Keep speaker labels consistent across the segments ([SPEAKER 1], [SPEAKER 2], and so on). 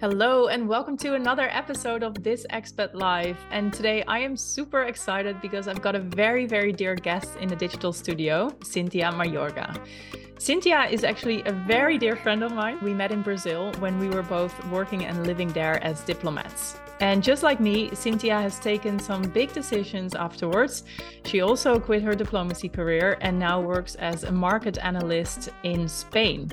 [SPEAKER 1] Hello, and welcome to another episode of This Expat Life. And today I am super excited because I've got a very, very dear guest in the digital studio, Cinthya Mayorga. Cinthya is actually a very dear friend of mine. We met in Brazil when we were both working and living there as diplomats. And just like me, Cinthya has taken some big decisions afterwards. She also quit her diplomacy career and now works as a market analyst in Spain.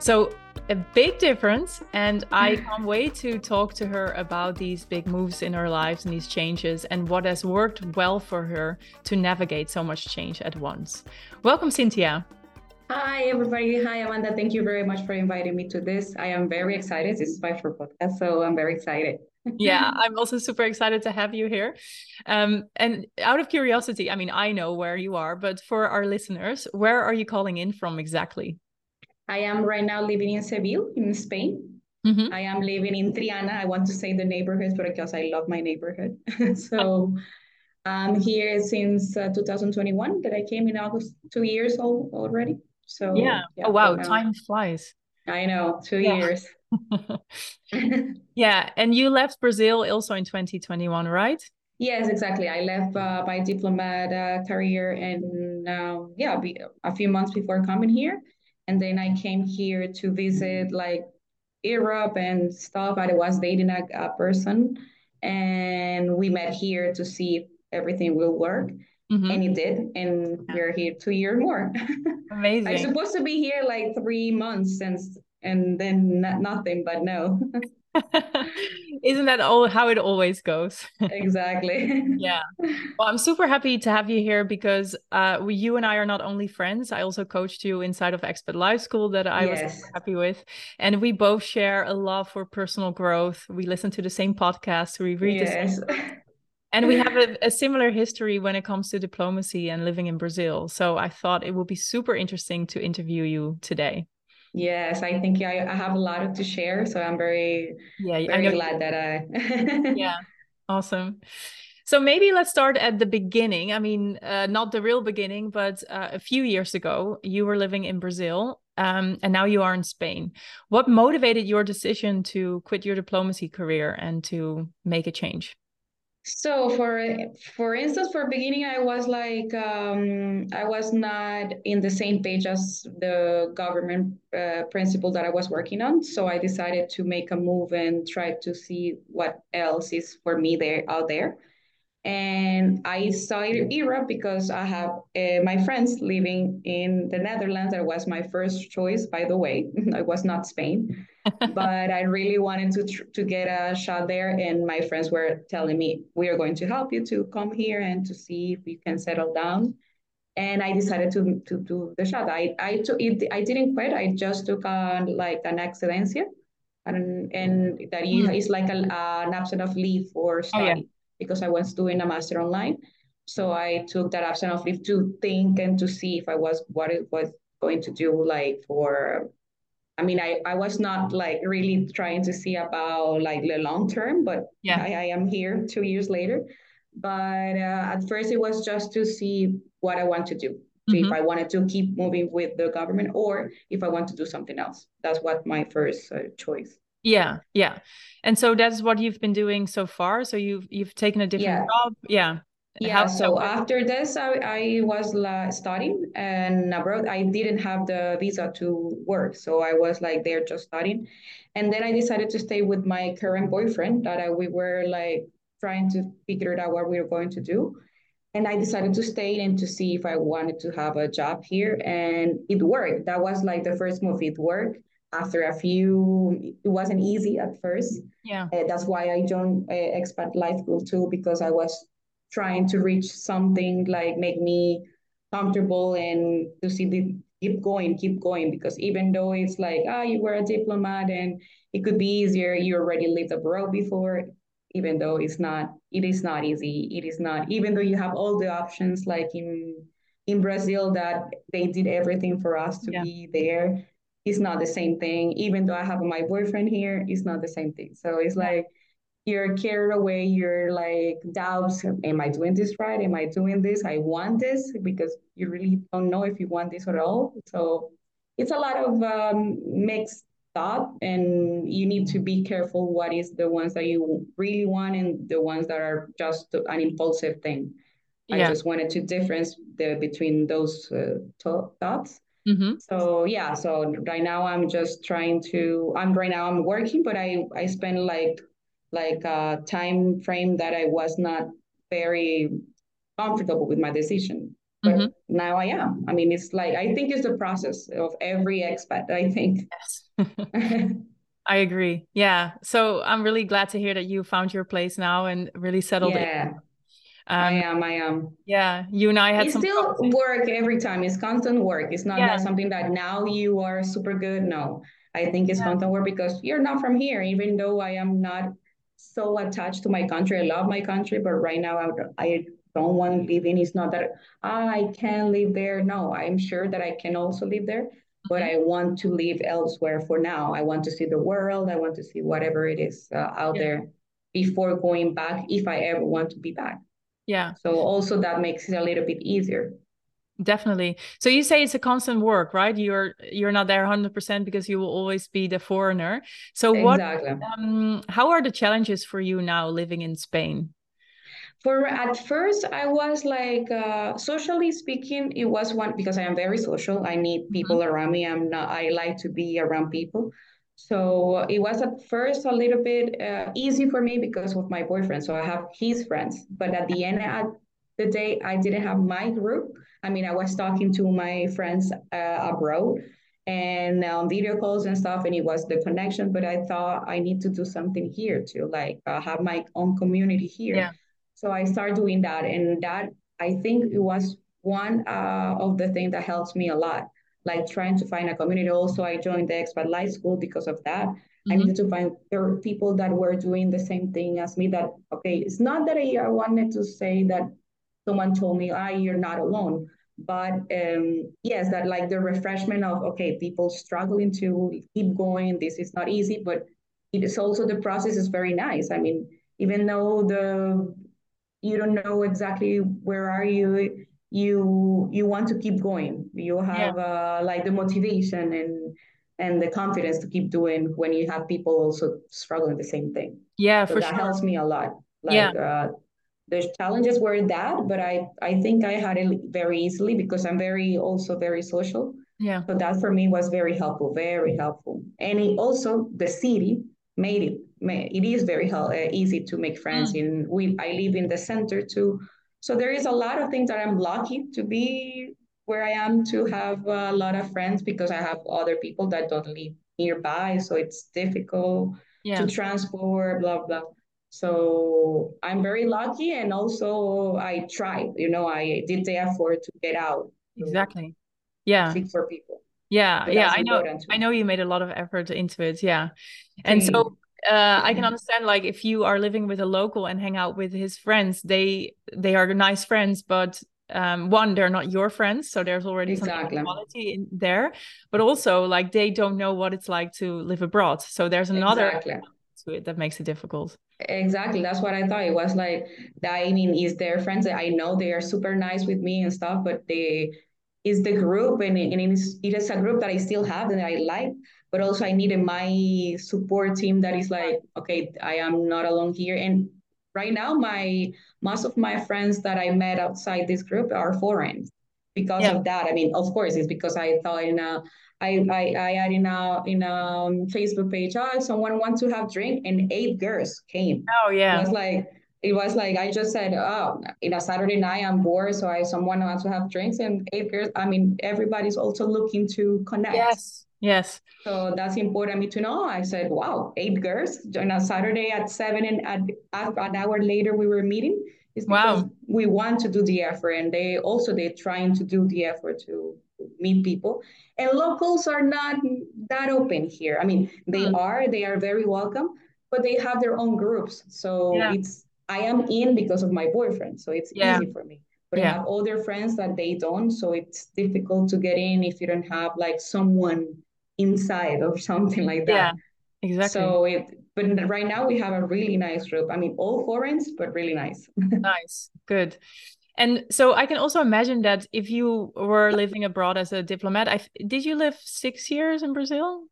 [SPEAKER 1] So a big difference. And I can't wait to talk to her about these big moves in her lives and these changes and what has worked well for her to navigate so much change at once. Welcome, Cinthya.
[SPEAKER 2] Hi, everybody. Hi, Amanda. Thank you very much for inviting me to this. I am very excited. This is my first podcast, so I'm very excited.
[SPEAKER 1] yeah, I'm also super excited to have you here. Um, and out of curiosity, I mean, I know where you are, but for our listeners, where are you calling in from exactly?
[SPEAKER 2] I am right now living in Seville, in Spain. Mm-hmm. I am living in Triana. I want to say the neighborhood because I love my neighborhood. so I'm here since uh, 2021 that I came in August, two years old already. So
[SPEAKER 1] yeah. yeah oh, wow. Time flies.
[SPEAKER 2] I know, two yeah. years.
[SPEAKER 1] yeah. And you left Brazil also in 2021, right?
[SPEAKER 2] Yes, exactly. I left uh, my diplomat uh, career and um, yeah, a few months before coming here and then I came here to visit like Europe and stuff. I was dating a, a person, and we met here to see if everything will work. Mm-hmm. And it did, and we're here two years more.
[SPEAKER 1] Amazing.
[SPEAKER 2] I'm supposed to be here like three months since, and then not, nothing, but no.
[SPEAKER 1] Isn't that all how it always goes?
[SPEAKER 2] exactly.
[SPEAKER 1] yeah. Well, I'm super happy to have you here because uh, we, you and I are not only friends. I also coached you inside of Expat Life School that I yes. was happy with, and we both share a love for personal growth. We listen to the same podcast. We read yes. the same. and we have a, a, similar history when it comes to diplomacy and living in Brazil. So I thought it would be super interesting to interview you today.
[SPEAKER 2] Yes, I think I, I have a lot to share. So I'm very, yeah, very glad that I.
[SPEAKER 1] yeah, awesome. So maybe let's start at the beginning. I mean, uh, not the real beginning, but uh, a few years ago, you were living in Brazil um, and now you are in Spain. What motivated your decision to quit your diplomacy career and to make a change?
[SPEAKER 2] So for for instance, for beginning, I was like um, I was not in the same page as the government uh, principle that I was working on. So I decided to make a move and try to see what else is for me there out there and I saw Europe because I have uh, my friends living in the Netherlands. That was my first choice, by the way. it was not Spain, but I really wanted to tr- to get a shot there. And my friends were telling me, "We are going to help you to come here and to see if you can settle down." And I decided to to do the shot. I I took it. I didn't quit. I just took on like an excedencia, and and that mm. is like a, an absence of leave for study. Oh, yeah because I was doing a master online. So I took that option of leave to think and to see if I was what it was going to do like for I mean I, I was not like really trying to see about like the long term, but yeah, I, I am here two years later. But uh, at first it was just to see what I want to do. Mm-hmm. If I wanted to keep moving with the government or if I want to do something else. That's what my first uh, choice.
[SPEAKER 1] Yeah, yeah. And so that's what you've been doing so far. So you've you've taken a different yeah. job. Yeah.
[SPEAKER 2] Yeah. How so after this, I, I was uh, studying and abroad. I didn't have the visa to work, so I was like there just studying. And then I decided to stay with my current boyfriend. That I, we were like trying to figure out what we were going to do. And I decided to stay and to see if I wanted to have a job here, and it worked. That was like the first move. It worked after a few, it wasn't easy at first.
[SPEAKER 1] Yeah. Uh,
[SPEAKER 2] that's why I joined uh, Expat life School too, because I was trying to reach something like make me comfortable and to see the keep going, keep going. Because even though it's like, ah, oh, you were a diplomat and it could be easier, you already lived abroad before, even though it's not, it is not easy. It is not, even though you have all the options like in in Brazil that they did everything for us to yeah. be there it's not the same thing. Even though I have my boyfriend here, it's not the same thing. So it's like you're carried away, you're like doubts, am I doing this right? Am I doing this? I want this because you really don't know if you want this at all. So it's a lot of um, mixed thought and you need to be careful what is the ones that you really want and the ones that are just an impulsive thing yeah. i just wanted to difference the between those uh, thoughts mm-hmm. so yeah so right now i'm just trying to i'm right now i'm working but i i spend like like a time frame that i was not very comfortable with my decision but mm-hmm. now I am. I mean, it's like I think it's the process of every expat. I think.
[SPEAKER 1] Yes. I agree. Yeah. So I'm really glad to hear that you found your place now and really settled
[SPEAKER 2] yeah.
[SPEAKER 1] in.
[SPEAKER 2] Um, I am. I am.
[SPEAKER 1] Yeah, you and I had
[SPEAKER 2] it's
[SPEAKER 1] some
[SPEAKER 2] still work every time. It's constant work. It's not, yeah. something that now you are super good. No, I think it's yeah. constant work because you're not from here. Even though I am not so attached to my country, I love my country, but right now I, I don't want to live in. It's not that ah, I can live there. No, I'm sure that I can also live there, but mm-hmm. I want to live elsewhere for now. I want to see the world. I want to see whatever it is uh, out yeah. there before going back, if I ever want to be back.
[SPEAKER 1] Yeah.
[SPEAKER 2] So also that makes it a little bit easier.
[SPEAKER 1] Definitely. So you say it's a constant work, right? You're you're not there 100% because you will always be the foreigner. So what exactly. um, how are the challenges for you now living in Spain?
[SPEAKER 2] for at first i was like uh, socially speaking it was one because i am very social i need mm-hmm. people mm-hmm. around me i'm not i like to be around people so it was at first a little bit uh, easy for me because of my boyfriend. So i have his friends but at the end of the day i didn't have my group. I mean i was talking to my friends uh, abroad and on um, video calls and stuff and it was the connection but i thought i need to do something here to like uh, have my own community here. Yeah. So I started doing that, and that I think it was one uh, of the things that helps me a lot. Like trying to find a community. Also, I joined the expat life school because of that. Mm-hmm. I needed to find there people that were doing the same thing as me. That okay, it's not that I, I wanted to say that someone told me, "Ah, you're not alone." But um, yes, that like the refreshment of okay, people struggling to keep going. This is not easy, but it is also the process is very nice. I mean, even though the you don't know exactly where are you you you want to keep going you have yeah. uh, like the motivation and and the confidence to keep doing when you have people also struggling the same thing
[SPEAKER 1] yeah
[SPEAKER 2] so
[SPEAKER 1] for
[SPEAKER 2] that
[SPEAKER 1] sure.
[SPEAKER 2] helps me a lot like yeah. uh, the challenges were that but i i think i had it very easily because i'm very also very social
[SPEAKER 1] yeah
[SPEAKER 2] so that for me was very helpful very helpful and it also the city made it it is very uh, easy to make friends mm. in we i live in the center too so there is a lot of things that i'm lucky to be where i am to have a lot of friends because i have other people that don't live nearby. So it's difficult yeah. to transport blah blah. So i'm very lucky and also i tried you know i did the effort to get out
[SPEAKER 1] exactly. Yeah.
[SPEAKER 2] seek for people.
[SPEAKER 1] Yeah yeah i know i know you made a lot of effort into it yeah. And so uh, I can understand like if you are living with a local and hang out with his friends, they they are nice friends, but um, one they're not your friends, so there's already exactly. some quality in there. But also like they don't know what it's like to live abroad, so there's another exactly. to it that makes it difficult.
[SPEAKER 2] Exactly, that's what I thought. It was like mean, is their friends I know they are super nice with me and stuff, but they is the group and, and it, is, it is a group that I still have and I like but also I needed my support team that is like, okay, I am not alone here. And right now, my most of my friends that I met outside this group are foreign. Because yeah. of that, I mean, of course, it's because I thought in a, I, I, I had in a in a um, Facebook page, oh, someone wants to have drink, and eight girls came.
[SPEAKER 1] Oh yeah,
[SPEAKER 2] it was like it was like I just said, oh, in a Saturday night, I'm bored, so I someone wants to have drinks, and eight girls. I mean, everybody's also looking to connect.
[SPEAKER 1] Yes. Yes.
[SPEAKER 2] So that's important me to know. I said, wow, eight girls on a Saturday at seven and at, an hour later we were meeting.
[SPEAKER 1] It's wow.
[SPEAKER 2] We want to do the effort and they also they're trying to do the effort to meet people. And locals are not that open here. I mean, they mm. are, they are very welcome, but they have their own groups. So yeah. it's I am in because of my boyfriend. So it's yeah. easy for me but yeah. I have other friends that they don't. So it's difficult to get in if you don't have like someone inside or something like that. Yeah,
[SPEAKER 1] exactly.
[SPEAKER 2] So it, but right now we have a really nice group. I mean, all foreigners, but really nice.
[SPEAKER 1] nice, good. And so I can also imagine that if you were living abroad as a diplomat, I did you live six years in Brazil?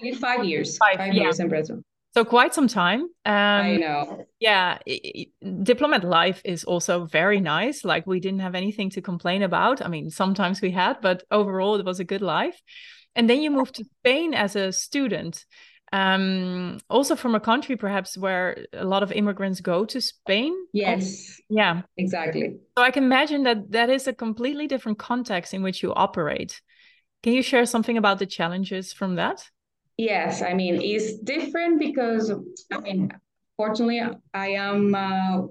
[SPEAKER 2] maybe Five years. Five, five yeah. years in Brazil.
[SPEAKER 1] So quite some time. Um,
[SPEAKER 2] I know.
[SPEAKER 1] Yeah, it, it, diplomat life is also very nice. Like we didn't have anything to complain about. I mean, sometimes we had, but overall it was a good life. And then you moved to Spain as a student um also from a country perhaps where a lot of immigrants go to spain.
[SPEAKER 2] Yes.
[SPEAKER 1] Yeah.
[SPEAKER 2] Exactly.
[SPEAKER 1] So i can imagine that that is a completely different context in which you operate. Can you share something about the challenges from that?
[SPEAKER 2] Yes i mean it's different because i mean fortunately i am uh,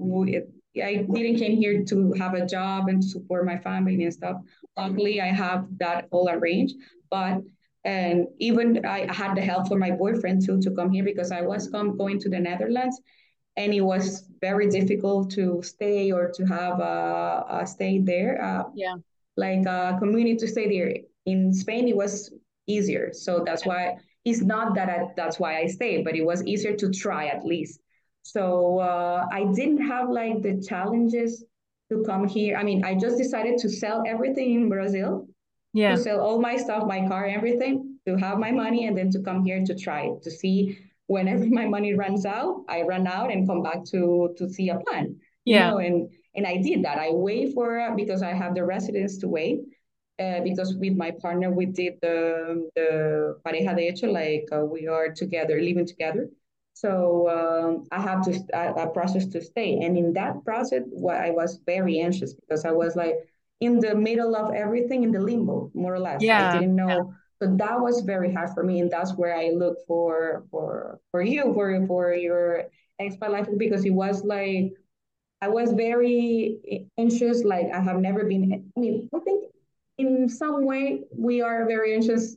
[SPEAKER 2] I didn't came here to have a job and to support my family and stuff. Luckily, I have that all arranged. But and even I had the help from my boyfriend too to come here because I was come, going to the Netherlands and it was very difficult to stay or to have a, a stay there. Uh,
[SPEAKER 1] yeah.
[SPEAKER 2] Like a community to stay there. In Spain, it was easier. So that's why it's not that I, that's why I stayed, but it was easier to try at least. So uh, I didn't have like the challenges to come here. I mean, I just decided to sell everything in Brazil
[SPEAKER 1] yeah.
[SPEAKER 2] to sell all my stuff, my car, everything, to have my money, and then to come here to try to see whenever my money runs out, I run out and come back to to see a plan.
[SPEAKER 1] Yeah.
[SPEAKER 2] You know, and and I did that. I wait for because I have the residence to wait. Uh, because with my partner we did the the pareja de hecho, like uh, we are together, living together. So um, I have to a, a process to stay, and in that process, what I was very anxious because I was like, in the middle of everything in the limbo, more or less.
[SPEAKER 1] Yeah.
[SPEAKER 2] I didn't know.
[SPEAKER 1] Yeah.
[SPEAKER 2] So that was very hard for me. And that's where I look for for for you, for for your expat life because it was like I was very anxious. Like I have never been I mean, I think in some way we are very anxious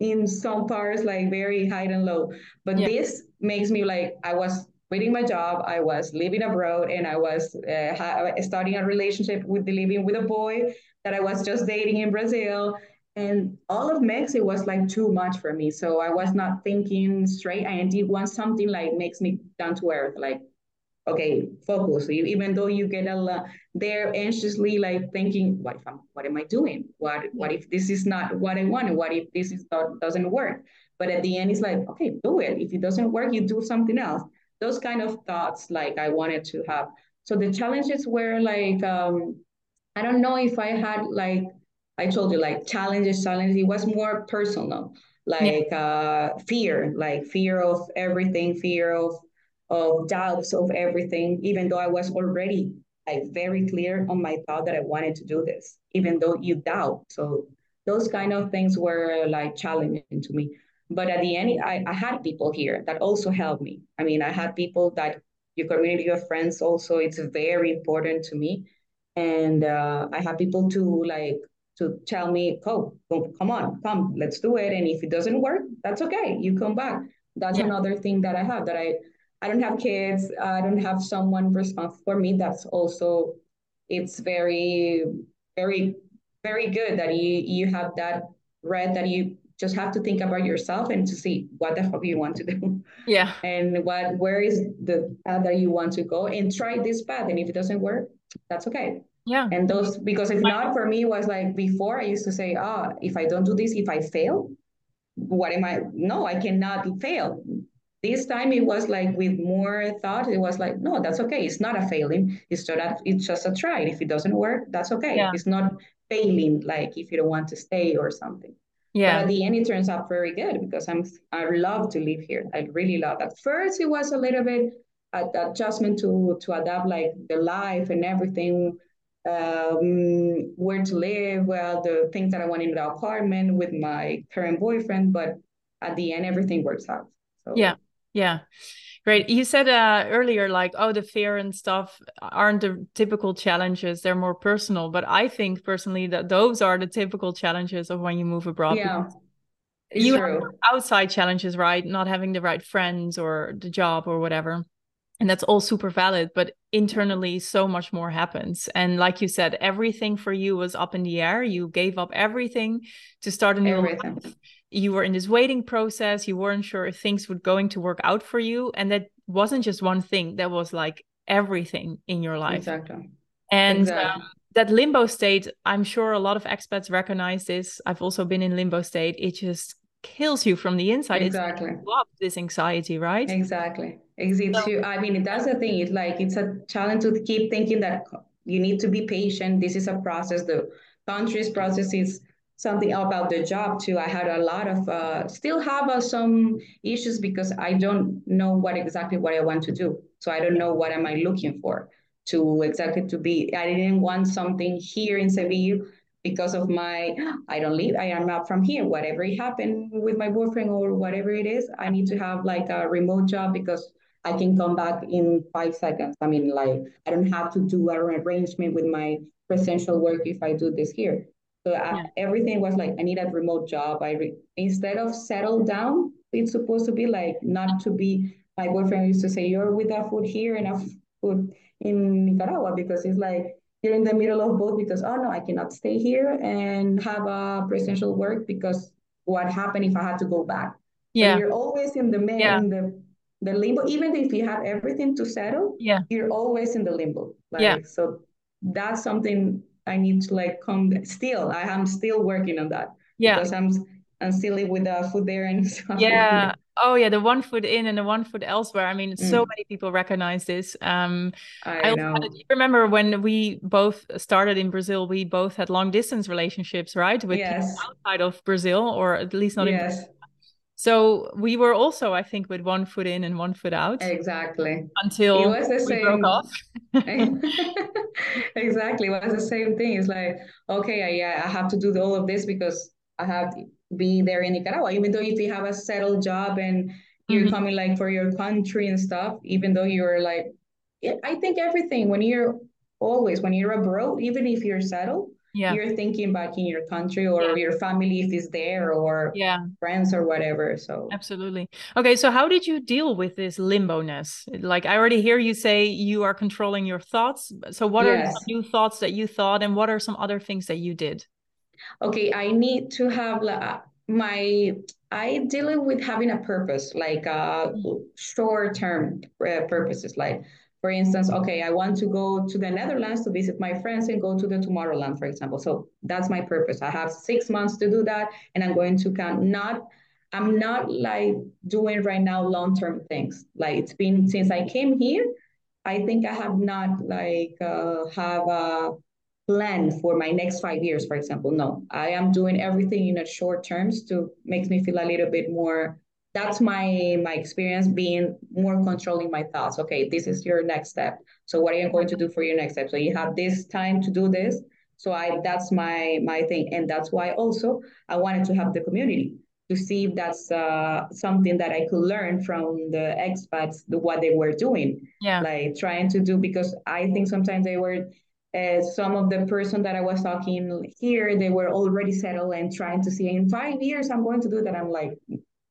[SPEAKER 2] in some parts, like very high and low. But yeah. this makes me like I was quitting my job. I was living abroad and I was uh, starting a relationship with living with a boy that I was just dating in Brazil. And all of Mexico was like too much for me. So I was not thinking straight. I did want something like makes me down to earth, like, okay, focus. Even though you get a lot there anxiously like thinking, what if I'm, what am I doing? What, what if this is not what I want? What if this is not, doesn't work? But at the end, it's like, okay, do it. If it doesn't work, you do something else those kind of thoughts like I wanted to have. So the challenges were like um, I don't know if I had like I told you like challenges, challenges. It was more personal, like yeah. uh, fear, like fear of everything, fear of of doubts of everything. Even though I was already like very clear on my thought that I wanted to do this, even though you doubt. So those kind of things were like challenging to me. But at the end, I, I had people here that also helped me. I mean, I had people that your community of friends also, it's very important to me. And uh, I have people to like, to tell me, oh, come on, come, let's do it. And if it doesn't work, that's okay. You come back. That's yeah. another thing that I have that I, I don't have kids. I don't have someone responsible for me. That's also, it's very, very, very good that you you have that red that you just have to think about yourself and to see what the fuck you want to do.
[SPEAKER 1] Yeah.
[SPEAKER 2] And what where is the path that you want to go and try this path. And if it doesn't work, that's okay.
[SPEAKER 1] Yeah.
[SPEAKER 2] And those because if not for me was like before I used to say, ah, oh, if I don't do this, if I fail, what am I? No, I cannot fail. This time it was like with more thought, it was like, no, that's okay. It's not a failing. It's just a, it's just a try. If it doesn't work, that's okay. Yeah. It's not failing like if you don't want to stay or something.
[SPEAKER 1] Yeah.
[SPEAKER 2] But at the end, it turns out very good because I'm I love to live here. I really love. At first, it was a little bit adjustment to to adapt like the life and everything, um, where to live, well, the things that I want in the apartment with my current boyfriend. But at the end, everything works out.
[SPEAKER 1] So yeah, yeah. Great. You said uh, earlier, like, oh, the fear and stuff aren't the typical challenges; they're more personal. But I think personally that those are the typical challenges of when you move abroad.
[SPEAKER 2] Yeah,
[SPEAKER 1] you
[SPEAKER 2] true.
[SPEAKER 1] have outside challenges, right? Not having the right friends or the job or whatever, and that's all super valid. But internally, so much more happens. And like you said, everything for you was up in the air. You gave up everything to start a new everything. life you were in this waiting process you weren't sure if things were going to work out for you and that wasn't just one thing that was like everything in your life
[SPEAKER 2] exactly
[SPEAKER 1] And exactly. um, that limbo state, I'm sure a lot of expats recognize this. I've also been in limbo state. It just kills you from the inside.
[SPEAKER 2] Exactly.
[SPEAKER 1] It's this anxiety, right?
[SPEAKER 2] Exactly. So, I mean, that's the thing. It's like it's a challenge to keep thinking that you need to be patient. This is a process. The country's process is something about the job too. I had a lot of uh, still have uh, some issues because I don't know what exactly what I want to do. So I don't know what am I looking for to exactly to be. I didn't want something here in Seville because of my I don't live. I am not from here. Whatever happened with my boyfriend or whatever it is, I need to have like a remote job because I can come back in five seconds. I mean, like I don't have to do an arrangement with my presential work if I do this here. So. Uh, I, everything was like I need a remote job. I re, instead of settle down, it's supposed to be like not to be. My boyfriend used to say, "You're with that food here and a food in Nicaragua," because it's like you're in the middle of both. Because oh no, I cannot stay here and have a presential work because what happened if I had to go back?
[SPEAKER 1] Yeah,
[SPEAKER 2] so you're always in the yeah. in the the limbo, even if you have everything to settle,
[SPEAKER 1] yeah,
[SPEAKER 2] you're always in the limbo.
[SPEAKER 1] Like, yeah.
[SPEAKER 2] So that's something I need to like come. Still, I am still working on that.
[SPEAKER 1] Yeah.
[SPEAKER 2] Because I'm I'm still with the food there and stuff.
[SPEAKER 1] Yeah. Oh yeah, the one foot in and the one foot elsewhere. I mean, mm. so many people recognize this. Um,
[SPEAKER 2] I, I know. Had,
[SPEAKER 1] you remember when we both started in Brazil? We both had long distance relationships, right? With
[SPEAKER 2] yes.
[SPEAKER 1] outside of Brazil, or at least not
[SPEAKER 2] yes.
[SPEAKER 1] in Brazil. So we were also, I think, with one foot in and one foot out.
[SPEAKER 2] Exactly.
[SPEAKER 1] Until
[SPEAKER 2] it was the
[SPEAKER 1] we
[SPEAKER 2] same.
[SPEAKER 1] broke off.
[SPEAKER 2] exactly. It was the same thing. It's like, okay, I, yeah, I have to do all of this because I have to be there in Nicaragua. Even though if you have a settled job and you're mm-hmm. coming like for your country and stuff, even though you're like, I think everything when you're always when you're abroad, even if you're settled,
[SPEAKER 1] yeah.
[SPEAKER 2] you're thinking back in your country or yeah. your family if it's there or
[SPEAKER 1] yeah
[SPEAKER 2] friends or whatever so
[SPEAKER 1] absolutely okay so how did you deal with this limbo-ness like i already hear you say you are controlling your thoughts so what yes. are new thoughts that you thought and what are some other things that you did
[SPEAKER 2] okay i need to have uh, my i dealing with having a purpose like uh mm. short term uh, purposes like for instance, okay, I want to go to the Netherlands to visit my friends and go to the Tomorrowland, for example. So that's my purpose. I have six months to do that, and I'm going to count not. I'm not like doing right now long-term things. Like it's been since I came here, I think I have not like uh, have a plan for my next five years, for example. No, I am doing everything in a short terms to makes me feel a little bit more that's my my experience being more controlling my thoughts. Okay this is your next step. So what are you going to do for your next step? So you have this time to do this. So i that's my my thing. And that's why also i wanted to have the community to see if that's uh, something that i could learn from the expats the, what they were doing.
[SPEAKER 1] Yeah.
[SPEAKER 2] Like trying to do because i think sometimes they were uh, some of the person that I was talking here, they were already settled and trying to see in five years I'm going to do that. I'm like,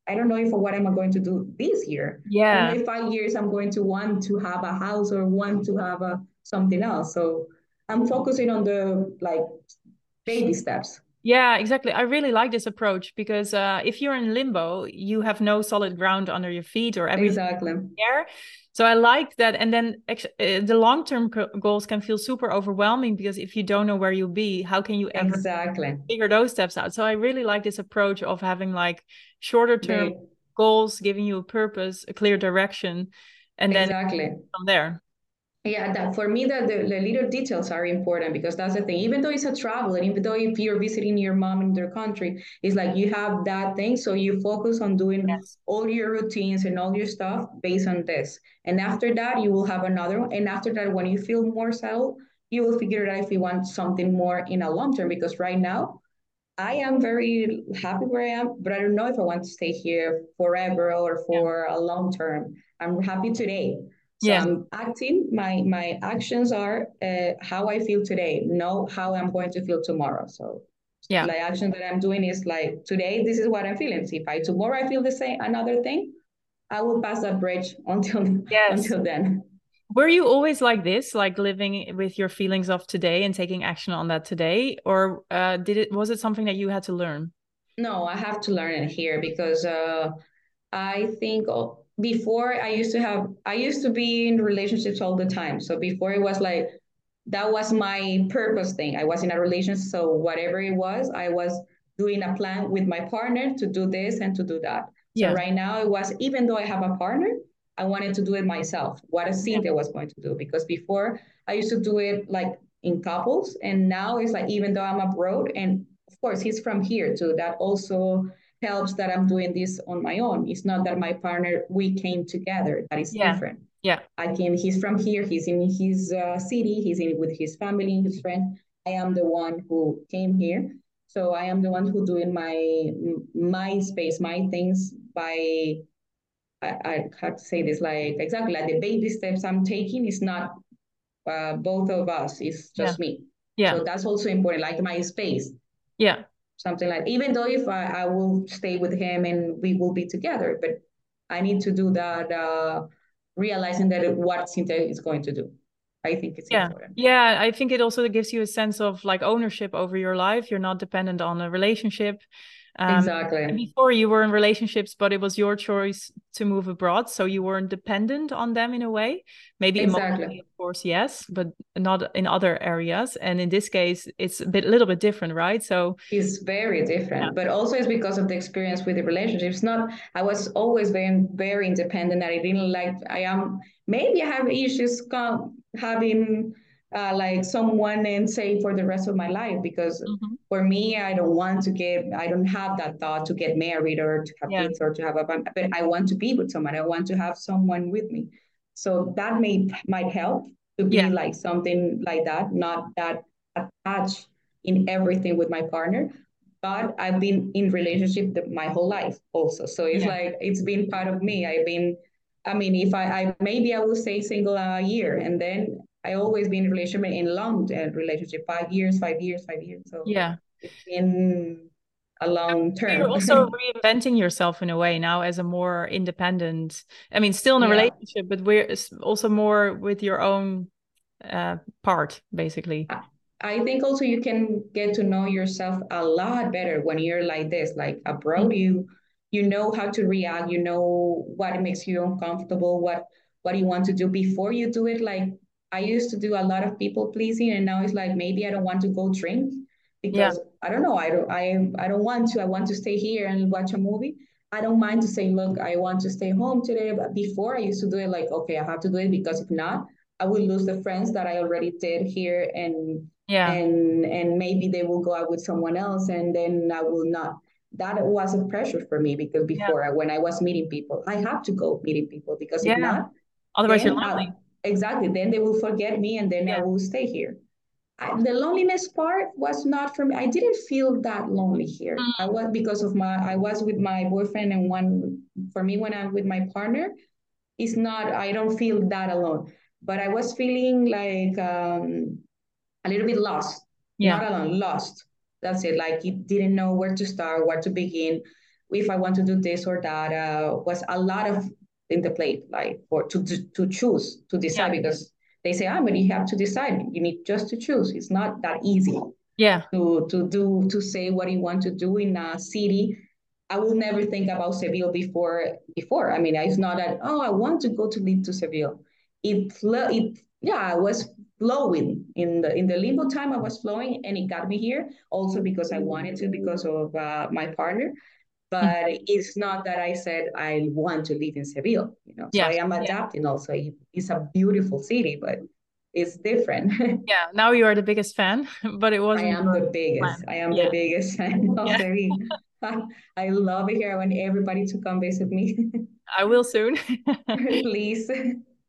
[SPEAKER 2] I don't know if what am I going to do this year.
[SPEAKER 1] Yeah.
[SPEAKER 2] In five years I'm going to want to have a house or want to have a something else. So I'm focusing on the like baby steps.
[SPEAKER 1] Yeah, exactly. I really like this approach because uh, if you're in limbo, you have no solid ground under your feet or everything
[SPEAKER 2] exactly.
[SPEAKER 1] there. So I like that. And then uh, the long term goals can feel super overwhelming because if you don't know where you'll be, how can you ever
[SPEAKER 2] exactly
[SPEAKER 1] figure those steps out? So I really like this approach of having like shorter term goals, giving you a purpose, a clear direction, and then
[SPEAKER 2] exactly
[SPEAKER 1] from there
[SPEAKER 2] yeah that for me that the, the, little details are important because that's the thing even though it's a travel and even though if you're visiting your mom in their country it's like you have that thing so you focus on doing
[SPEAKER 1] yes.
[SPEAKER 2] all your routines and all your stuff based on this and after that you will have another one and after that when you feel more settled you will figure it out if you want something more in a long term because right now I am very happy where I am, but I don't know if I want to stay here forever or for yeah. a long term. I'm happy today. So yeah. I'm acting. My my actions are uh, how I feel today, know how I'm going to feel tomorrow. So
[SPEAKER 1] yeah,
[SPEAKER 2] the action that I'm doing is like today. This is what I'm feeling. See, if I tomorrow I feel the same, another thing, I will pass that bridge until yes. until then.
[SPEAKER 1] Were you always like this, like living with your feelings of today and taking action on that today, or uh, did it was it something that you had to learn?
[SPEAKER 2] No, I have to learn it here because uh, I think. Oh, before I used to have I used to be in relationships all the time. So before it was like that was my purpose thing. I was in a relationship, so whatever it was, I was doing a plan with my partner to do this and to do that. So right now it was even though I have a partner, I wanted to do it myself. What a Cinthya was going to do because before I used to do it like in couples, and now it's like even though I'm abroad, and of course he's from here too. That also helps that I'm doing this on my own. It's not that my partner we came together. That is yeah. different.
[SPEAKER 1] Yeah.
[SPEAKER 2] I can. He's from here. He's in his uh, city. He's in with his family, his friends. I am the one who came here. So I am the one who doing my my space, my things by I, I have to say this like exactly like the baby steps I'm taking is not uh, both of us, it's just
[SPEAKER 1] yeah.
[SPEAKER 2] me.
[SPEAKER 1] Yeah.
[SPEAKER 2] So that's also important, like my space.
[SPEAKER 1] Yeah.
[SPEAKER 2] Something like even though if I, I will stay with him and we will be together, but I need to do that uh, realizing that what Cinthya is going to do. I think it's
[SPEAKER 1] yeah.
[SPEAKER 2] important.
[SPEAKER 1] Yeah, I think it also gives you a sense of like ownership over your life. You're not dependent on a relationship.
[SPEAKER 2] Um, exactly.
[SPEAKER 1] Before you were in relationships, but it was your choice to move abroad, so you weren't dependent on them in a way. Maybe exactly. of course, yes, but not in other areas. And in this case, it's a bit, little bit different, right? So
[SPEAKER 2] it's very different, yeah. but also it's because of the experience with the relationships. Not, I was always very, very independent. That I didn't like. I am maybe I have issues having uh, like someone and say for the rest of my life because mm-hmm. For me i don't want to get i don't have that thought to get married or to have yeah. kids or to have a but i want to be with someone i want to have someone with me so that may might help to be yeah. like something like that not that attached in everything with my partner but i've been in relationship the, my whole life also so it's yeah. like it's been part of me i've been I mean, if I, I maybe I will stay single a year and then I always been in relationship in long uh, relationship, five years, five years, five years. So
[SPEAKER 1] yeah,
[SPEAKER 2] been a long term.
[SPEAKER 1] You're also reinventing yourself in a way now as a more independent. I mean, still in a yeah. relationship, but we're also more with your own uh, part, basically.
[SPEAKER 2] I think also you can get to know yourself a lot better when you're like this, like abroad. Mm-hmm. You you know how to react. You know what makes you uncomfortable. What what you want to do before you do it. Like I used to do a lot of people pleasing, and now it's like maybe I don't want to go drink because yeah. I don't know. I don't. I I don't want to. I want to stay here and watch a movie. I don't mind to say, look, I want to stay home today. But before I used to do it like, okay, I have to do it because if not, I will lose the friends that I already did here, and
[SPEAKER 1] yeah,
[SPEAKER 2] and and maybe they will go out with someone else, and then I will not. That was a pressure for me because before yeah. when I was meeting people, I have to go meeting people because yeah. if not,
[SPEAKER 1] otherwise you're lonely. I,
[SPEAKER 2] exactly. Then they will forget me and then yeah. i will stay here. I, the loneliness part was not for me. I didn't feel that lonely here. Mm. i was because of my i was with my boyfriend and one for me when i'm with my partner it's not i don't feel that alone. But i was feeling like um, a little bit lost. Yeah. not alone lost. That's it. Like you didn't know where to start where to begin if i want to do this or that uh, was a lot of in the plate, like for to to choose to decide yeah. because they say, ah, but you have to decide. You need just to choose. It's not that easy.
[SPEAKER 1] Yeah.
[SPEAKER 2] To to do to say what you want to do in a city. I will never think about Seville before before. I mean, it's not that oh, I want to go to live to Seville. It it yeah, I was flowing in the in the limbo time. I was flowing, and it got me here. Also because I wanted to, because of uh, my partner Mm-hmm. but it's not that I said I want to live in Seville, you know. So I am adapting yeah. also. It's a beautiful city, but it's different.
[SPEAKER 1] yeah, now you are the biggest fan, but it wasn't.
[SPEAKER 2] I am the biggest. Plan. I am yeah. the biggest fan of yeah. Seville. I love it here. I want everybody to come visit me.
[SPEAKER 1] I will soon.
[SPEAKER 2] Please.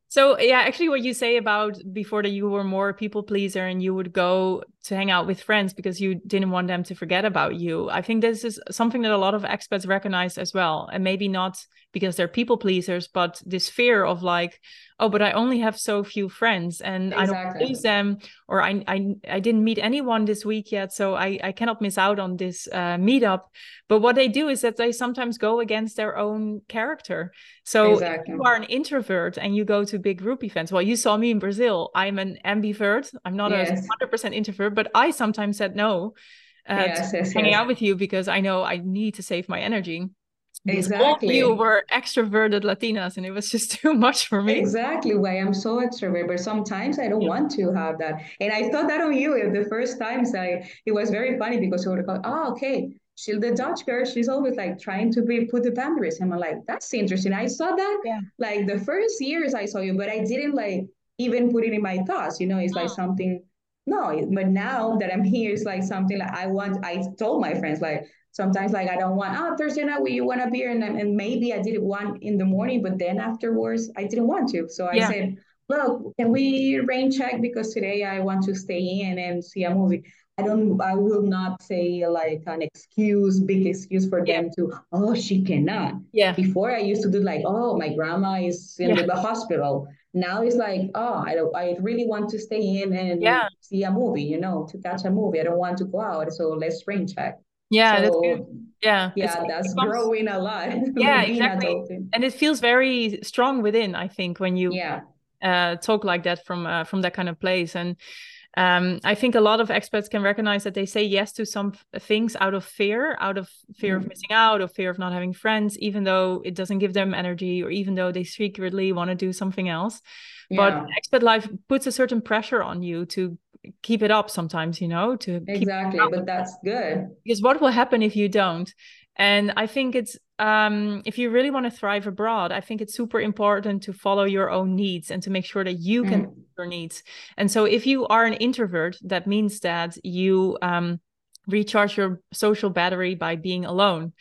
[SPEAKER 1] So yeah, actually what you say about before that you were more people pleaser and you would go to hang out with friends because you didn't want them to forget about you. I think this is something that a lot of expats recognize as well. And maybe not because they're people pleasers, but this fear of like, oh, but I only have so few friends and exactly. I don't lose them, or I, I I didn't meet anyone this week yet, so I I cannot miss out on this uh, meetup. But what they do is that they sometimes go against their own character. So exactly. you are an introvert and you go to big group events. Well, you saw me in Brazil. I'm an ambivert. I'm not yes. a 100% introvert, but I sometimes said no. Uh, yes, yes, hanging yes. out with you because I know I need to save my energy
[SPEAKER 2] exactly
[SPEAKER 1] you were extroverted latinas and it was just too much for me
[SPEAKER 2] exactly why i'm so extroverted but sometimes i don't yeah. want to have that and i thought that on you the first times i it was very funny because you would go oh okay she the Dutch girl, she's always like trying to be put the boundaries. And I'm like, that's interesting. I saw that yeah. like the first years I saw you, but I didn't like even put it in my thoughts. You know, it's like something no, but now that I'm here, it's like something like I want. I told my friends like sometimes like I don't want. Oh, Thursday night, you want a beer? And and maybe I did it one in the morning, but then afterwards I didn't want to. So I yeah. said, look, can we rain check because today I want to stay in and see a movie. I don't. I will not say like an excuse, big excuse for yeah. them to. Oh, she cannot.
[SPEAKER 1] Yeah.
[SPEAKER 2] Before I used to do like, oh, my grandma is in yeah. the hospital now it's like oh i don't i really want to stay in and yeah. see a movie you know to catch a movie i don't want to go out so let's spring check
[SPEAKER 1] yeah
[SPEAKER 2] so,
[SPEAKER 1] that's yeah
[SPEAKER 2] yeah it's, that's becomes, growing a lot
[SPEAKER 1] yeah exactly and it feels very strong within i think when you
[SPEAKER 2] yeah
[SPEAKER 1] uh talk like that from uh, from that kind of place and um, I think a lot of experts can recognize that they say yes to some things out of fear, out of fear mm. of missing out, or fear of not having friends, even though it doesn't give them energy, or even though they secretly want to do something else. Yeah. But expat life puts a certain pressure on you to keep it up sometimes, you know, to
[SPEAKER 2] exactly. But that's good
[SPEAKER 1] because what will happen if you don't? And I think it's um, if you really want to thrive abroad, I think it's super important to follow your own needs and to make sure that you can mm. your needs. And so, if you are an introvert, that means that you um, recharge your social battery by being alone.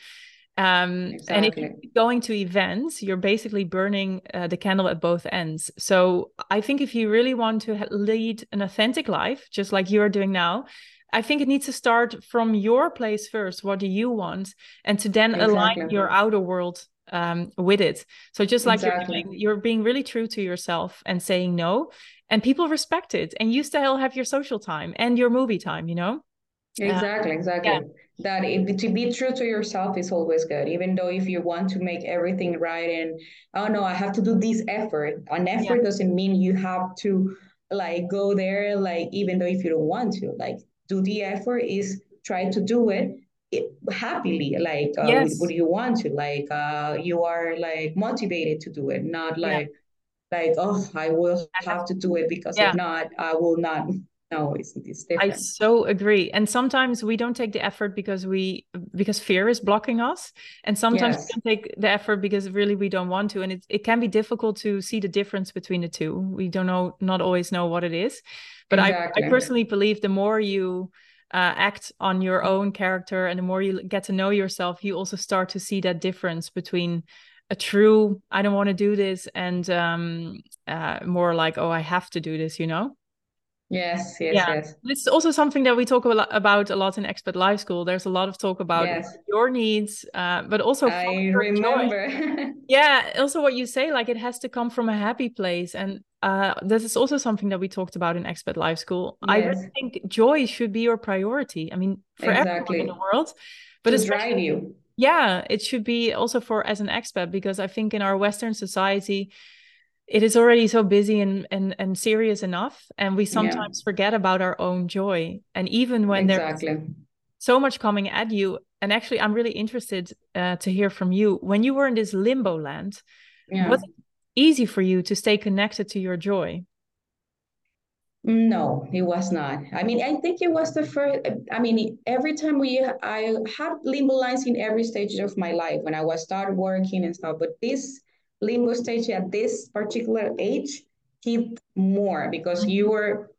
[SPEAKER 1] Um, exactly. And if you're going to events, you're basically burning uh, the candle at both ends. So I think if you really want to lead an authentic life, just like you're doing now, I think it needs to start from your place first. What do you want? And to then exactly. align your outer world um, with it. So just like exactly. you're doing, you're being really true to yourself and saying no, and people respect it. And you still have your social time and your movie time, you know?
[SPEAKER 2] Exactly, exactly. Yeah. That it, to be true to yourself is always good, even though if you want to make everything right and oh no, I have to do this effort. An effort yeah. doesn't mean you have to like go there, like even though if you don't want to, like do the effort is try to do it, it happily like uh, yes. what do you want to like uh you are like motivated to do it not like yeah. like oh i will have to do it because yeah. if not i will not no it's, it's different
[SPEAKER 1] i so agree and sometimes we don't take the effort because we because fear is blocking us and sometimes yes. we don't take the effort because really we don't want to and it, it can be difficult to see the difference between the two we don't know not always know what it is but exactly. I, I personally believe the more you uh, act on your own character and the more you get to know yourself, you also start to see that difference between a true I don't want to do this and um, uh, more like oh I have to do this, you know.
[SPEAKER 2] Yes, yes, yeah. yes.
[SPEAKER 1] It's also something that we talk a lot about a lot in Expat Life School. There's a lot of talk about yes. your needs, uh, but also
[SPEAKER 2] I remember.
[SPEAKER 1] yeah, also what you say, like it has to come from a happy place, and uh, this is also something that we talked about in Expat Life School. Yes. I really think joy should be your priority. I mean, for exactly. everyone in the world,
[SPEAKER 2] but to drive you.
[SPEAKER 1] Yeah, it should be also for as an expat because I think in our Western society it is already so busy and and, and serious enough and we sometimes yeah. forget about our own joy and even when exactly. there's so much coming at you and actually i'm really interested uh, to hear from you when you were in this limbo land yeah. was it easy for you to stay connected to your joy
[SPEAKER 2] no, it was not. I mean, I think it was the first. I mean, every time we, I had limbo lines in every stage of my life when I was start working and stuff. But this limbo stage at this particular age hit more because you mm-hmm. were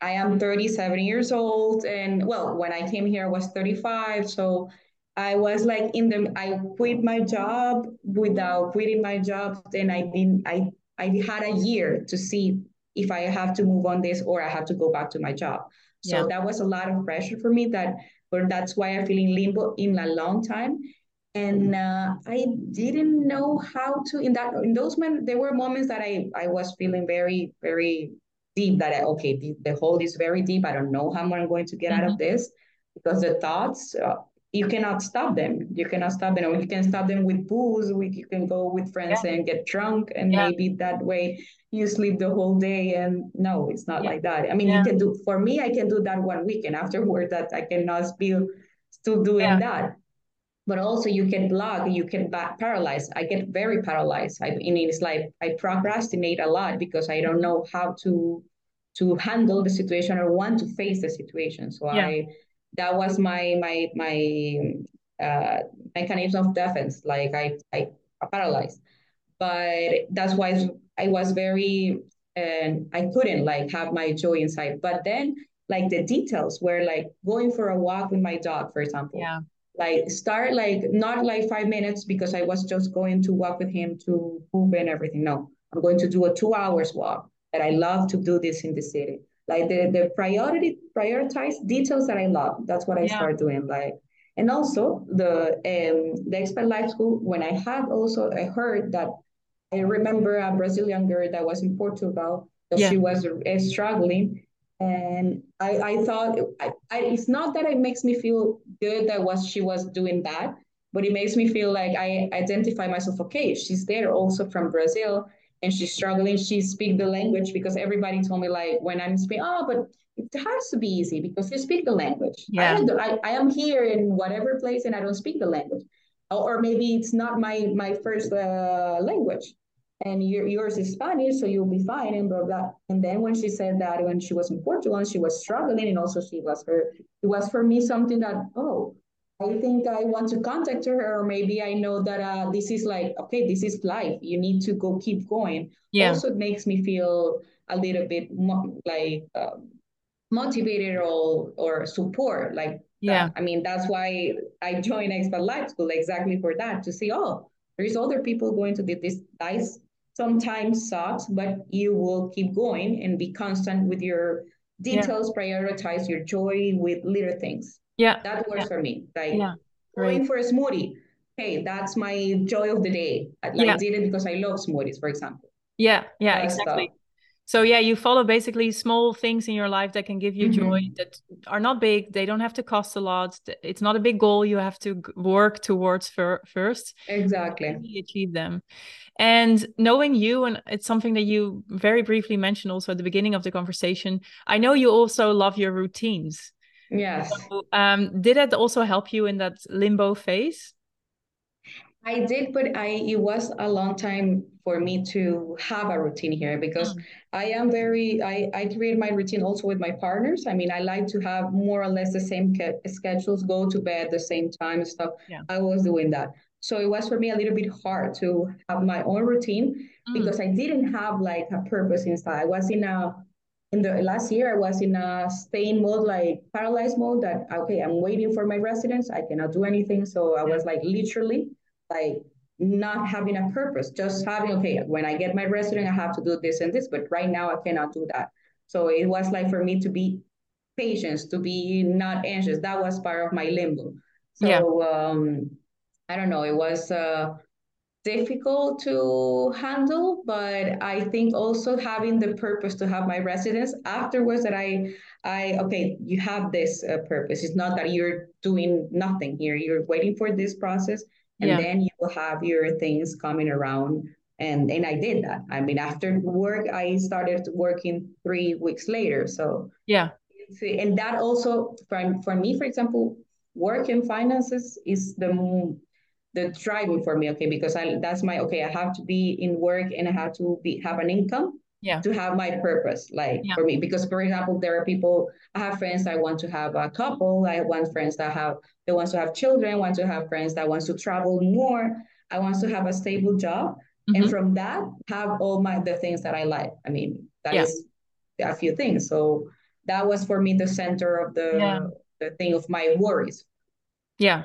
[SPEAKER 2] I am 37 years old and well when I came here I was 35 so I was like in the I quit my job without quitting my job. Then I didn't I I had a year to see if I have to move on this or I have to go back to my job. So yeah. that was a lot of pressure for me that but that's why I feel in limbo in a long time and uh, I didn't know how to in that in those moments there were moments that I I was feeling very very deep that I, okay the, the hole is very deep I don't know how I'm going to get mm-hmm. out of mm-hmm. this because the thoughts uh, you cannot stop them you cannot stop them or you can stop them with booze we, you can go with friends yeah. and get drunk and yeah. maybe that way you sleep the whole day and no it's not yeah. like that I mean you can do for me I can do that one weekend afterward that I cannot still still doing that but also you can blocked, you get paralyze. I get very paralyzed. I mean, it's like I procrastinate a lot because I don't know how to to handle the situation or want to face the situation. So yeah. I that was my my my uh, mechanism of defense. Like I I paralyzed, but that's why I was very and I couldn't like have my joy inside. But then like the details were like going for a walk with my dog, for example.
[SPEAKER 1] Yeah.
[SPEAKER 2] Like start like not like five minutes because I was just going to walk with him to poop and everything. No, I'm going to do a two hours walk. That I love to do this in the city. Like the the priority prioritize details that I love. That's what I yeah. start doing. Like and also the um the expat life school when I had also I heard that I remember a Brazilian girl that was in Portugal that yeah. she was uh, struggling and I, I thought I, I, it's not that it makes me feel good that was she was doing that but it makes me feel like I identify myself okay she's there also from Brazil and she's struggling. She speak the language because everybody told me like when I'm speaking oh but it has to be easy because you speak the language.
[SPEAKER 1] Yeah.
[SPEAKER 2] I, I, I am here in whatever place and I don't speak the language. Or maybe it's not my my first uh, language and your, yours is Spanish, so you'll be fine, and blah blah. And then when she said that when she was in Portugal, and she was struggling, and also she was her, it was for me something that oh, I think I want to contact her, or maybe I know that uh, this is like okay, this is life. You need to go keep going.
[SPEAKER 1] Yeah.
[SPEAKER 2] Also, it makes me feel a little bit mo- like um, motivated or or support. Like
[SPEAKER 1] yeah,
[SPEAKER 2] that. I mean that's why I joined Expat Life School exactly for that to see oh there's other people going to this nice sometimes sucks, but you will keep going and be constant with your details, yeah. prioritize your joy with little things.
[SPEAKER 1] Yeah.
[SPEAKER 2] That works
[SPEAKER 1] yeah.
[SPEAKER 2] for me. Like
[SPEAKER 1] yeah.
[SPEAKER 2] going for a smoothie. Hey, that's my joy of the day. I yeah. did it because I love smoothies, for example.
[SPEAKER 1] Yeah, yeah, exactly. Stuff. So yeah, you follow basically small things in your life that can give you mm-hmm. joy that are not big. They don't have to cost a lot. It's not a big goal you have to work towards for, first.
[SPEAKER 2] Exactly.
[SPEAKER 1] Achieve them. And knowing you, and it's something that you very briefly mentioned also at the beginning of the conversation. I know you also love your routines.
[SPEAKER 2] Yes.
[SPEAKER 1] So, um, did it also help you in that limbo phase?
[SPEAKER 2] I did, but I it was a long time for me to have a routine here because mm. I am very I I create my routine also with my partners. I mean, I like to have more or less the same schedules, go to bed the same time and stuff.
[SPEAKER 1] Yeah.
[SPEAKER 2] I was doing that. So it was for me a little bit hard to have my own routine mm. because I didn't have like a purpose inside. I was in a in the last year I was in a staying mode, like paralyzed mode that okay, I'm waiting for my residence. I cannot do anything. So I was like literally like not having a purpose, just having, okay, when I get my resident, I have to do this and this, but right now I cannot do that. So it was like for me to be patient, to be not anxious. That was part of my limbo. So yeah. um, I don't know, it was uh, difficult to handle, but I think also having the purpose to have my residence afterwards that I, I okay, you have this uh, purpose. It's not that you're doing nothing here. You're waiting for this process and yeah. then you will have your things coming around. And and i did that. I mean after work i started working three weeks later. So
[SPEAKER 1] yeah.
[SPEAKER 2] and that also for, for me for example work and finances is the the driving for me. Okay because i that's my okay i have to be in work and i have to be have an income
[SPEAKER 1] yeah.
[SPEAKER 2] to have my purpose like yeah. for me. Because for example there are people i have friends that want to have a couple. I want friends that have they want to have children want to have friends that wants to travel more. I want to have a stable job. Mm-hmm. and from that have all my the things that i like. I mean that yeah. is a few things. So that was for me the center of the the thing of my worries.
[SPEAKER 1] Yeah.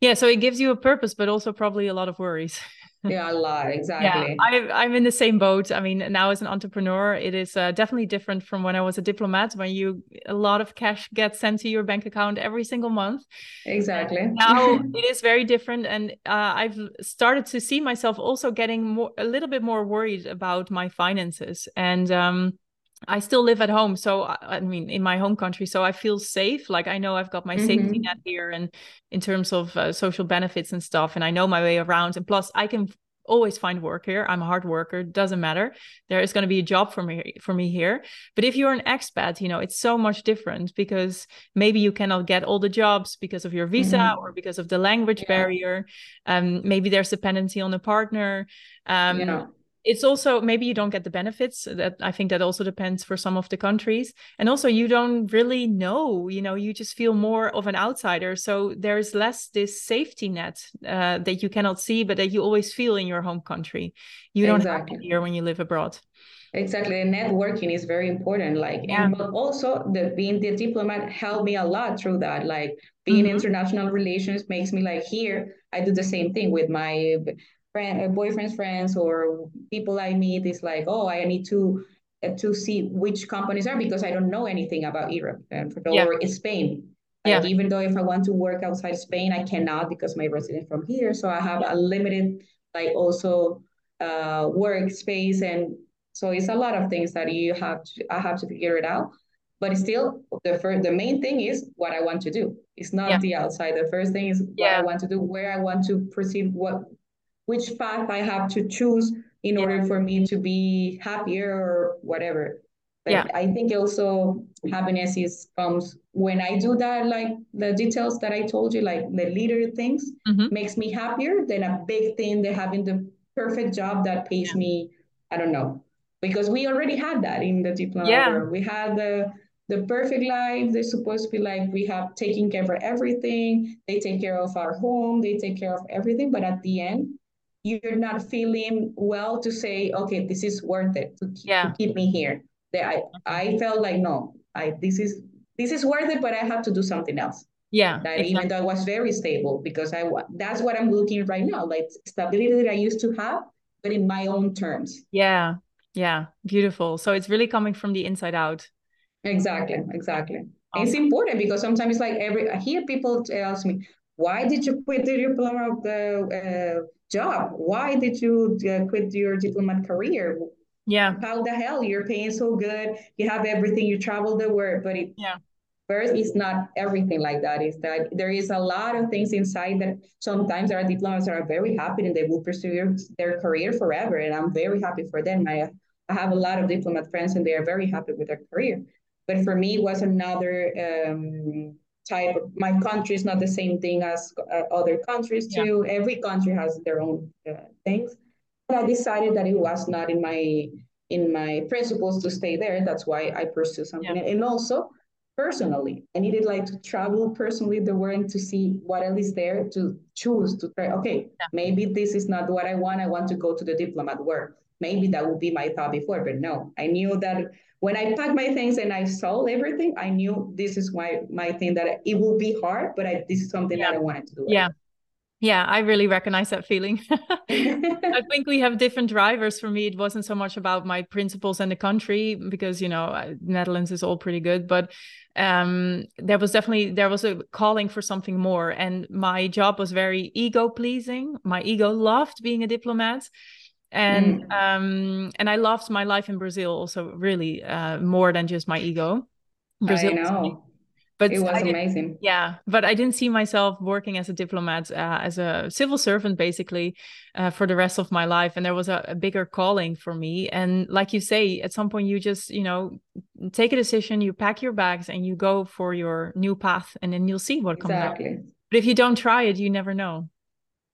[SPEAKER 1] Yeah so it gives you a purpose but also probably a lot of worries
[SPEAKER 2] yeah a lot exactly.
[SPEAKER 1] Yeah, I, i'm in the same boat. I mean now as an entrepreneur it is uh, definitely different from when i was a diplomat when you a lot of cash gets sent to your bank account every single month.
[SPEAKER 2] Exactly.
[SPEAKER 1] And now it is very different and uh, i've started to see myself also getting more a little bit more worried about my finances. And um I still live at home. So, I mean, in my home country. So I feel safe. Like I know I've got my mm-hmm. safety net here and in terms of uh, social benefits and stuff. And I know my way around. And plus, I can always find work here. I'm a hard worker, doesn't matter. There is going to be a job for me for me here. But if you're an expat, you know, it's so much different because maybe you cannot get all the jobs because of your visa mm-hmm. or because of the language yeah. barrier. Um, maybe there's dependency on a partner. Um, yeah it's also maybe you don't get the benefits that i think that also depends for some of the countries and also you don't really know you know you just feel more of an outsider so there's less this safety net uh, that you cannot see but that you always feel in your home country you don't exactly. have it here when you live abroad
[SPEAKER 2] exactly and networking is very important like yeah. and but also the being the diplomat helped me a lot through that like being mm-hmm. international relations makes me like here i do the same thing with my friend, uh, boyfriend's friends or people I meet is like, oh, I need to uh, to see which companies are because I don't know anything about Europe and for yeah. or Spain. Like yeah. even though if I want to work outside Spain, I cannot because my resident from here. So I have a limited like also uh workspace and so it's a lot of things that you have to I have to figure it out. But still the first the main thing is what I want to do. It's not yeah. the outside. The first thing is what yeah. I want to do, where I want to proceed, what which path I have to choose in yeah. order for me to be happier or whatever. But yeah. I think also happiness is comes when I do that, like the details that I told you, like the little things mm-hmm. makes me happier than a big thing than having the perfect job that pays yeah. me, I don't know. Because we already had that in the diploma. Yeah. We had the the perfect life. They're supposed to be like we have taken care of everything. They take care of our home. They take care of everything. But at the end, you're not feeling well to say, okay, this is worth it to, keep, yeah. to keep me here. That I, I felt like no, I this is this is worth it, but I have to do something else.
[SPEAKER 1] Yeah.
[SPEAKER 2] That exactly. even though I was very stable because I that's what I'm looking right now, like stability that I used to have, but in my own terms.
[SPEAKER 1] Yeah. Yeah. Beautiful. So it's really coming from the inside out.
[SPEAKER 2] Exactly. Exactly. Awesome. It's important because sometimes it's like every I hear people tells me, why did you quit the diploma of the uh, job. Why did you uh, quit your diplomat career?
[SPEAKER 1] Yeah.
[SPEAKER 2] How the hell you're paying so good? You have everything. You travel the world, but it
[SPEAKER 1] yeah.
[SPEAKER 2] First, it's not everything like that. Is that there is a lot of things inside that sometimes our diplomats are very happy and they will pursue their career forever. And I'm very happy for them. I, I have a lot of diplomat friends and they are very happy with their career. But for me, it was another um, type of, my country is not the same thing as uh, other countries too. Yeah. Every country has their own uh, things. But I decided that it was not in my in my principles to stay there. That's why I pursue something. Yeah. And also personally, I needed like to travel personally the world to see what else is there to choose to try. Okay, yeah. maybe this is not what I want. I want to go to the diplomat work. Maybe that would be my thought before, but no, I knew that when I packed my things and I sold everything, I knew this is my my thing that it will be hard, but I, this is something yeah. that I wanted to do.
[SPEAKER 1] Yeah. Yeah, I really recognize that feeling. I think we have different drivers. For me, it wasn't so much about my principles and the country because you know Netherlands is all pretty good, but um, there was definitely there was a calling for something more, and my job was very ego pleasing. My ego loved being a diplomat, and mm. um and i loved my life in brazil also really uh more than just my ego
[SPEAKER 2] brazil I know. but it was amazing
[SPEAKER 1] yeah but i didn't see myself working as a diplomat uh, as a civil servant basically uh, for the rest of my life and there was a, a, bigger calling for me and like you say at some point you just you know take a decision you pack your bags and you go for your new path and then you'll see what comes exactly. out but if you don't try it you never know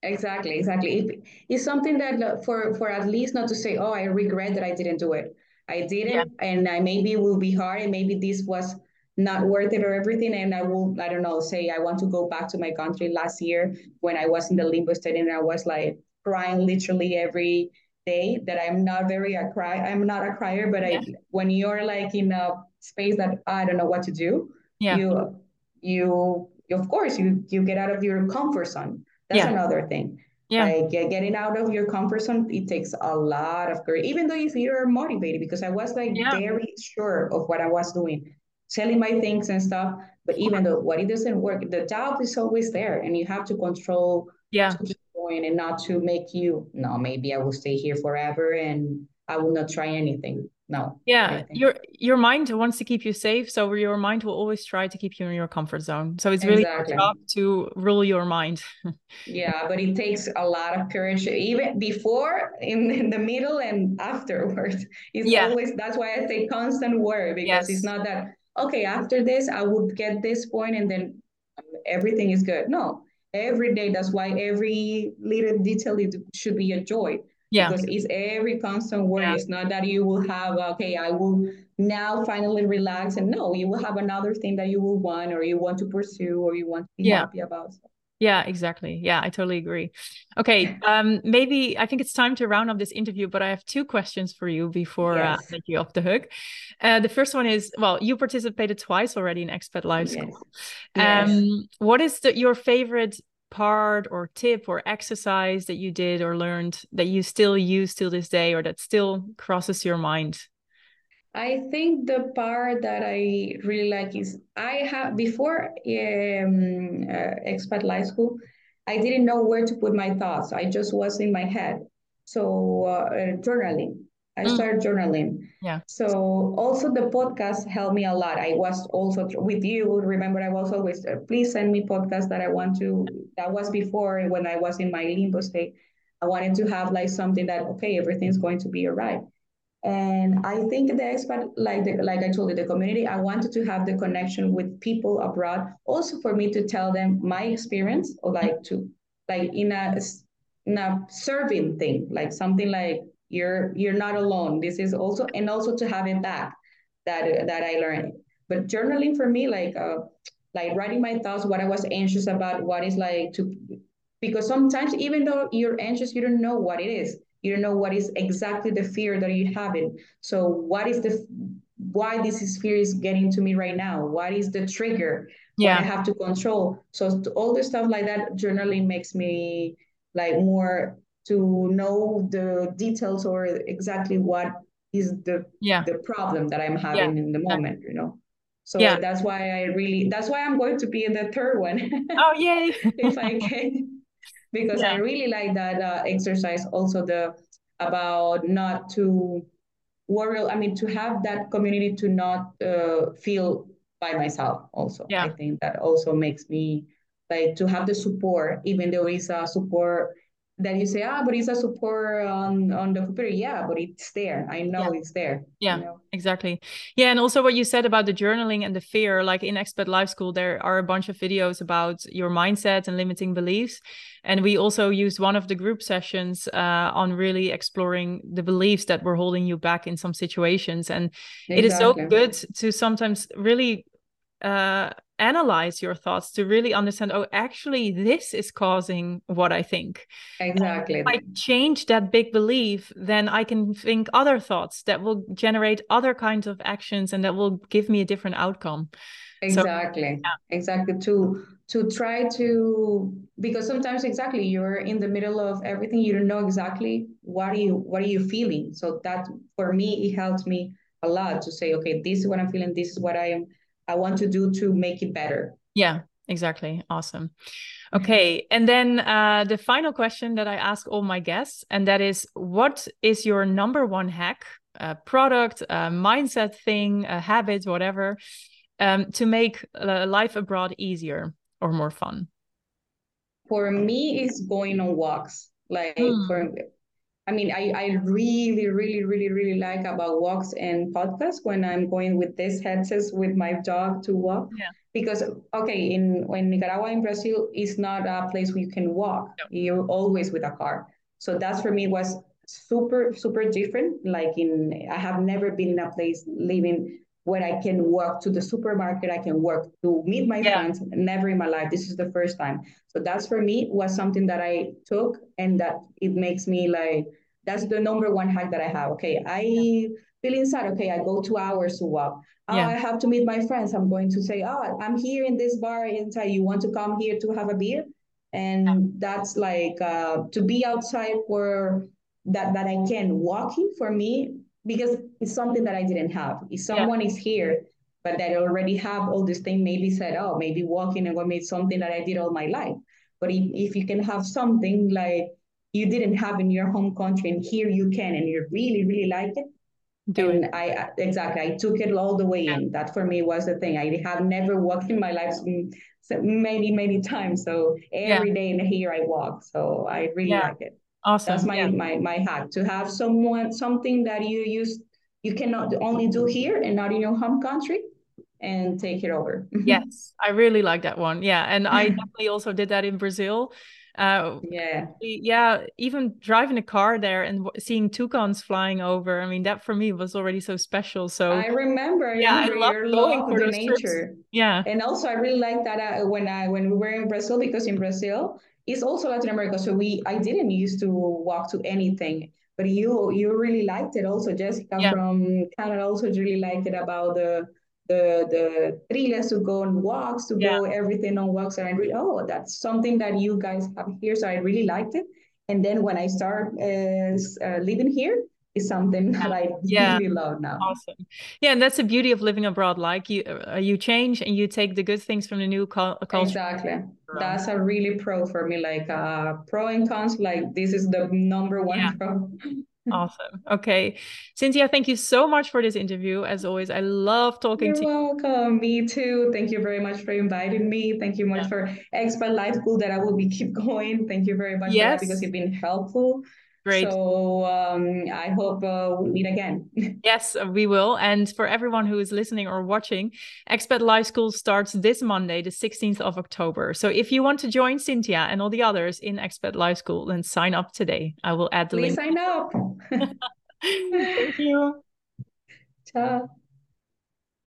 [SPEAKER 2] Exactly, exactly. It, it's something that uh, for for at least not to say, oh, I regret that I didn't do it. I didn't, yeah. and I maybe it will be hard, and maybe this was not worth it or everything. And I will, I don't know, say I want to go back to my country last year when I was in the limbo state and I was like crying literally every day. That I'm not very a cry. I'm not a crier, but yeah. I when you're like in a space that I don't know what to do, yeah. you you of course you you get out of your comfort zone that's yeah. another thing. Yeah. Like getting out of your comfort zone, it takes a lot of courage, even though if you're motivated, because I was like yeah. very sure of what I was doing, selling my things and stuff. But even though what it doesn't work, the doubt is always there and you have to control
[SPEAKER 1] yeah.
[SPEAKER 2] to keep going and not to make you, no, maybe I will stay here forever and I will not try anything. No.
[SPEAKER 1] Yeah, your your mind wants to keep you safe, so your mind will always try to keep you in your comfort zone. So it's really exactly. tough to rule your mind.
[SPEAKER 2] yeah, but it takes a lot of courage, even before, in, in the middle, and afterwards. It's yeah. always that's why I say constant work because yes. it's not that okay after this I would get this point and then everything is good. No, every day. That's why every little detail should be a joy
[SPEAKER 1] yeah.
[SPEAKER 2] Because it's every constant worry. Yeah. It's not that you will have, okay, I will now finally relax. And no, you will have another thing that you will want or you want to pursue or you want to be yeah. happy about.
[SPEAKER 1] Yeah, exactly. Yeah, I totally agree. Okay, um, maybe I think it's time to round up this interview, but I have two questions for you before uh, yes. uh, I let you off the hook. Uh, the first one is, well, you participated twice already in Expat Life School. Yes. Um, yes. What is the, your favorite part or tip or exercise that you did or learned that you still use till this day or that still crosses your mind?
[SPEAKER 2] I think the part that I really like is I have before um, uh, expat life school, I didn't know where to put my thoughts. I just was in my head. So uh, journaling. I mm. started journaling.
[SPEAKER 1] Yeah.
[SPEAKER 2] So also the podcast helped me a lot. I was also with you. Remember, I was always uh, please send me podcasts that I want to. That was before when I was in my limbo state. I wanted to have like something that okay, everything's going to be alright. And I think the expat, like the, like I told you, the community, I wanted to have the connection with people abroad. Also for me to tell them my experience, or like to like in a in a serving thing, like something like you're you're not alone. This is also and also to have it back that that i learned. But journaling for me like uh like writing my thoughts what i was anxious about what is like to because sometimes even though you're anxious you don't know what it is you don't know what is exactly the fear that you're having. so what is the why this is fear is getting to me right now what is the trigger
[SPEAKER 1] yeah
[SPEAKER 2] i have to control so all the stuff like that journaling makes me like more to know the details or exactly what is the
[SPEAKER 1] yeah.
[SPEAKER 2] the problem that I'm having yeah. in the moment, you know. So yeah. that's why I really that's why I'm going to be in the third one.
[SPEAKER 1] Oh yay!
[SPEAKER 2] if I can, because yeah. I really like that uh, exercise. Also the about not to worry. I mean to have that community to not uh, feel by myself. Also,
[SPEAKER 1] yeah.
[SPEAKER 2] I think that also makes me like to have the support, even though it's a support that you say, ah, but it's a support on on the computer. Yeah, but it's there. I know yeah. it's there.
[SPEAKER 1] Yeah,
[SPEAKER 2] you know?
[SPEAKER 1] exactly. Yeah, and also what you said about the journaling and the fear, like in Expat Life School, there are a bunch of videos about your mindset and limiting beliefs. And we also used one of the group sessions uh, on really exploring the beliefs that were holding you back in some situations. And exactly. it is so good to sometimes really uh, analyze your thoughts to really understand oh actually this is causing what i think.
[SPEAKER 2] Exactly.
[SPEAKER 1] if i change that big belief then i can think other thoughts that will generate other kinds of actions and that will give me a different outcome.
[SPEAKER 2] Exactly. so, yeah. exactly. To to try to because sometimes exactly you're in the middle of everything you don't know exactly what are you what are you feeling. So that for me it helps me a lot to say okay this is what i'm feeling this is what i am I want to do to make it better.
[SPEAKER 1] Yeah, exactly. Awesome. Okay. And then uh, the final question that I ask all my guests, and that is what is your number one hack, a product, a mindset thing, a habit, whatever, um, to make uh, life abroad easier or more fun?
[SPEAKER 2] For me, it's going on walks. Like mm. for I mean, I, I really, really, really, really like about walks and podcasts when I'm going with these headsets with my dog to walk.
[SPEAKER 1] Yeah.
[SPEAKER 2] Because okay, in when Nicaragua in Brazil is not a place where you can walk. No. You're always with a car. So that's for me was super, super different. Like in I have never been in a place living where I can walk to the supermarket, I can work to meet my yeah. friends. Never in my life. This is the first time. So that's for me was something that I took and that it makes me like that's the number one hack that I have. Okay, I feel inside. Okay, I go two hours to walk. Oh, yeah. I have to meet my friends. I'm going to say, oh, I'm here in this bar inside. You want to come here to have a beer? And yeah. that's like uh, to be outside for that that I can walking for me because it's something that I didn't have. If someone yeah. is here but that already have all this thing, maybe said, oh, maybe walking and meet something that I did all my life. But if, if you can have something like you didn't have in your home country and here you can and you really really like it
[SPEAKER 1] do
[SPEAKER 2] and
[SPEAKER 1] it.
[SPEAKER 2] I exactly I took it all the way yeah. in. That for me was the thing. I have never walked in my life many many times. So every yeah. day in here I walk. So I really yeah. like it.
[SPEAKER 1] Awesome.
[SPEAKER 2] That's my my my hack to have someone something that you use you cannot only do here and not in your home country and take it over.
[SPEAKER 1] yes, I really like that one. Yeah, and I definitely also did that in Brazil.
[SPEAKER 2] Uh, yeah,
[SPEAKER 1] yeah. Even driving a car there and seeing toucans flying over. I mean, that for me was already so special. So
[SPEAKER 2] I remember.
[SPEAKER 1] Yeah,
[SPEAKER 2] I,
[SPEAKER 1] love going for
[SPEAKER 2] the nature. Trips.
[SPEAKER 1] Yeah,
[SPEAKER 2] and also I really like that uh, when I when we were in Brazil because in Brazil it's also Latin America. So we I didn't used to walk to anything but you you really liked it also jessica yeah. from canada also really liked it about the the the trilhas to go on walks to yeah. go everything on walks and I really oh that's something that you guys have here so I really liked it and then when I start uh, uh, living here is something that I yeah. really love now.
[SPEAKER 1] Awesome. Yeah, and that's the beauty of living abroad. Like you, uh, you change and you take the good things from the new culture.
[SPEAKER 2] Exactly. That's a really pro for me. Like uh, pro and cons. Like this is the number one yeah. pro.
[SPEAKER 1] Awesome. Okay. Cinthya, thank you so much for this interview. As always, I love talking
[SPEAKER 2] You're
[SPEAKER 1] to
[SPEAKER 2] you. You're welcome. Me too. Thank you very much for inviting me. Thank you much yeah. for Expat Life School that I will be keep going. Thank you very much yes. because you've been helpful.
[SPEAKER 1] Great.
[SPEAKER 2] So um, I hope uh, we meet again.
[SPEAKER 1] yes, we will. And for everyone who is listening or watching, Expat Life School starts this Monday, the 16th of October. So if you want to join Cinthya and all the others in Expat Life School, then sign up today. I will add the
[SPEAKER 2] Please
[SPEAKER 1] link.
[SPEAKER 2] Please sign up.
[SPEAKER 1] Thank you.
[SPEAKER 2] Ciao.